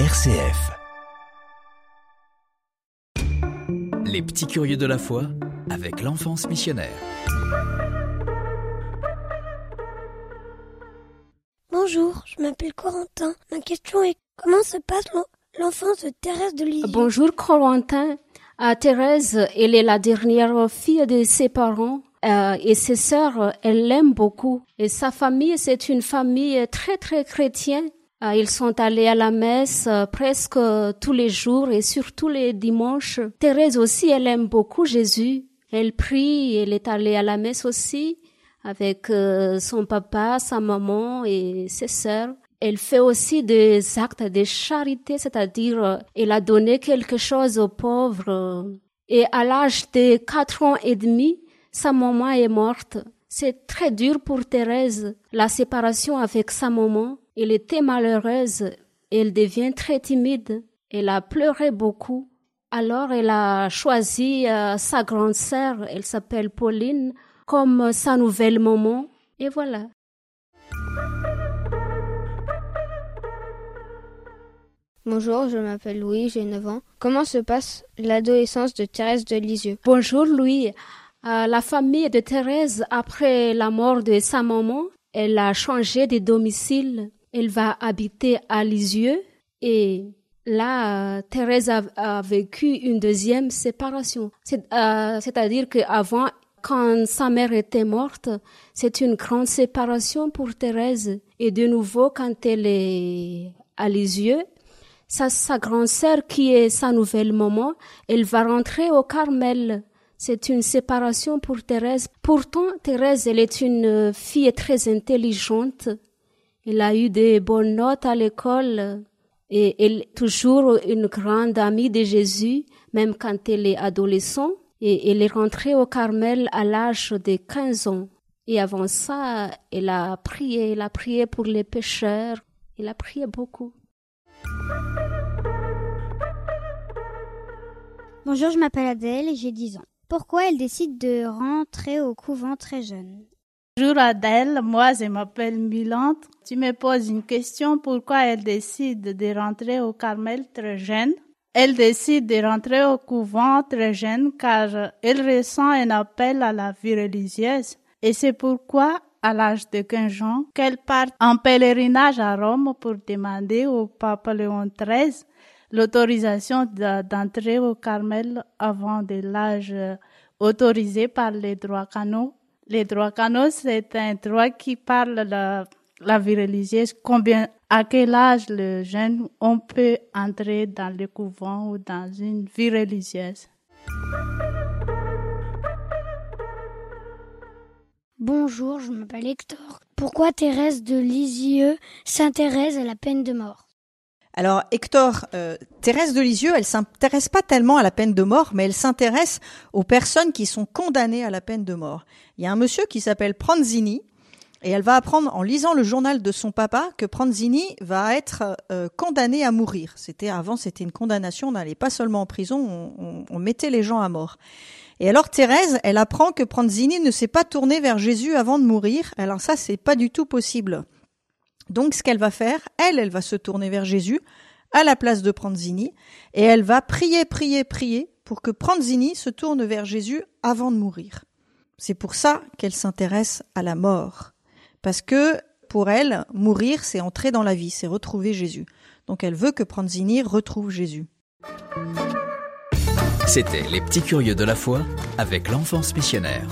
RCF. Les petits curieux de la foi avec l'enfance missionnaire. Bonjour, je m'appelle Corentin. Ma question est comment se passe l'enfance de Thérèse de Lisieux? Bonjour Corentin. Euh, Thérèse, elle est la dernière fille de ses parents euh, et ses sœurs, elle l'aime beaucoup. Et sa famille, c'est une famille très très chrétienne. Euh, ils sont allés à la messe euh, presque tous les jours et surtout les dimanches. Thérèse aussi, elle aime beaucoup Jésus. Elle prie, elle est allée à la messe aussi avec son papa, sa maman et ses sœurs. Elle fait aussi des actes de charité, c'est-à-dire elle a donné quelque chose aux pauvres. Et à l'âge de quatre ans et demi, sa maman est morte. C'est très dur pour Thérèse, la séparation avec sa maman. Elle était malheureuse. Elle devient très timide. Elle a pleuré beaucoup. Alors elle a choisi euh, sa grande sœur, elle s'appelle Pauline, comme sa nouvelle maman. Et voilà. Bonjour, je m'appelle Louis, j'ai 9 ans. Comment se passe l'adolescence de Thérèse de Lisieux? Bonjour Louis. Euh, la famille de Thérèse, après la mort de sa maman, elle a changé de domicile. Elle va habiter à Lisieux et là, Thérèse a, vécu une deuxième séparation. Euh, c'est-à-dire qu'avant, quand sa mère était morte, c'est une grande séparation pour Thérèse. Et de nouveau, quand elle est à Lisieux, sa, sa grande sœur, qui est sa nouvelle maman, elle va rentrer au Carmel. C'est une séparation pour Thérèse. Pourtant, Thérèse, elle est une fille très intelligente. Elle a eu des bonnes notes à l'école et elle est toujours une grande amie de Jésus, même quand elle est adolescente. Et elle est rentrée au Carmel à l'âge de 15 ans. Et avant ça, elle a prié, elle a prié pour les pécheurs. Elle a prié beaucoup. Bonjour, je m'appelle Adèle et j'ai 10 ans. Pourquoi elle décide de rentrer au couvent très jeune? Bonjour Adèle, moi je m'appelle Milante. Tu me poses une question pourquoi elle décide de rentrer au Carmel très jeune? Elle décide de rentrer au couvent très jeune car elle ressent un appel à la vie religieuse et c'est pourquoi à l'âge de 15 ans qu'elle part en pèlerinage à Rome pour demander au pape Léon XIII l'autorisation d'entrer au Carmel avant de l'âge autorisé par les droits canaux. Les droits canaux, c'est un droit qui parle de la vie religieuse, combien, à quel âge le jeune on peut entrer dans le couvent ou dans une vie religieuse? Bonjour, je m'appelle Hector. Pourquoi Thérèse de Lisieux s'intéresse à la peine de mort? Alors Hector, euh, Thérèse de Lisieux, elle s'intéresse pas tellement à la peine de mort, mais elle s'intéresse aux personnes qui sont condamnées à la peine de mort. Il y a un monsieur qui s'appelle Pranzini, et elle va apprendre en lisant le journal de son papa que Pranzini va être euh, condamné à mourir. C'était avant, c'était une condamnation, on n'allait pas seulement en prison, on, on, mettait les gens à mort. Et alors Thérèse, elle apprend que Pranzini ne s'est pas tourné vers Jésus avant de mourir. Alors ça, c'est pas du tout possible. Donc, ce qu'elle va faire, elle, elle va se tourner vers Jésus à la place de Pranzini et elle va prier, prier, prier pour que Pranzini se tourne vers Jésus avant de mourir. C'est pour ça qu'elle s'intéresse à la mort. Parce que pour elle, mourir, c'est entrer dans la vie, c'est retrouver Jésus. Donc elle veut que Pranzini retrouve Jésus. C'était Les Petits Curieux de la Foi avec l'enfance missionnaire.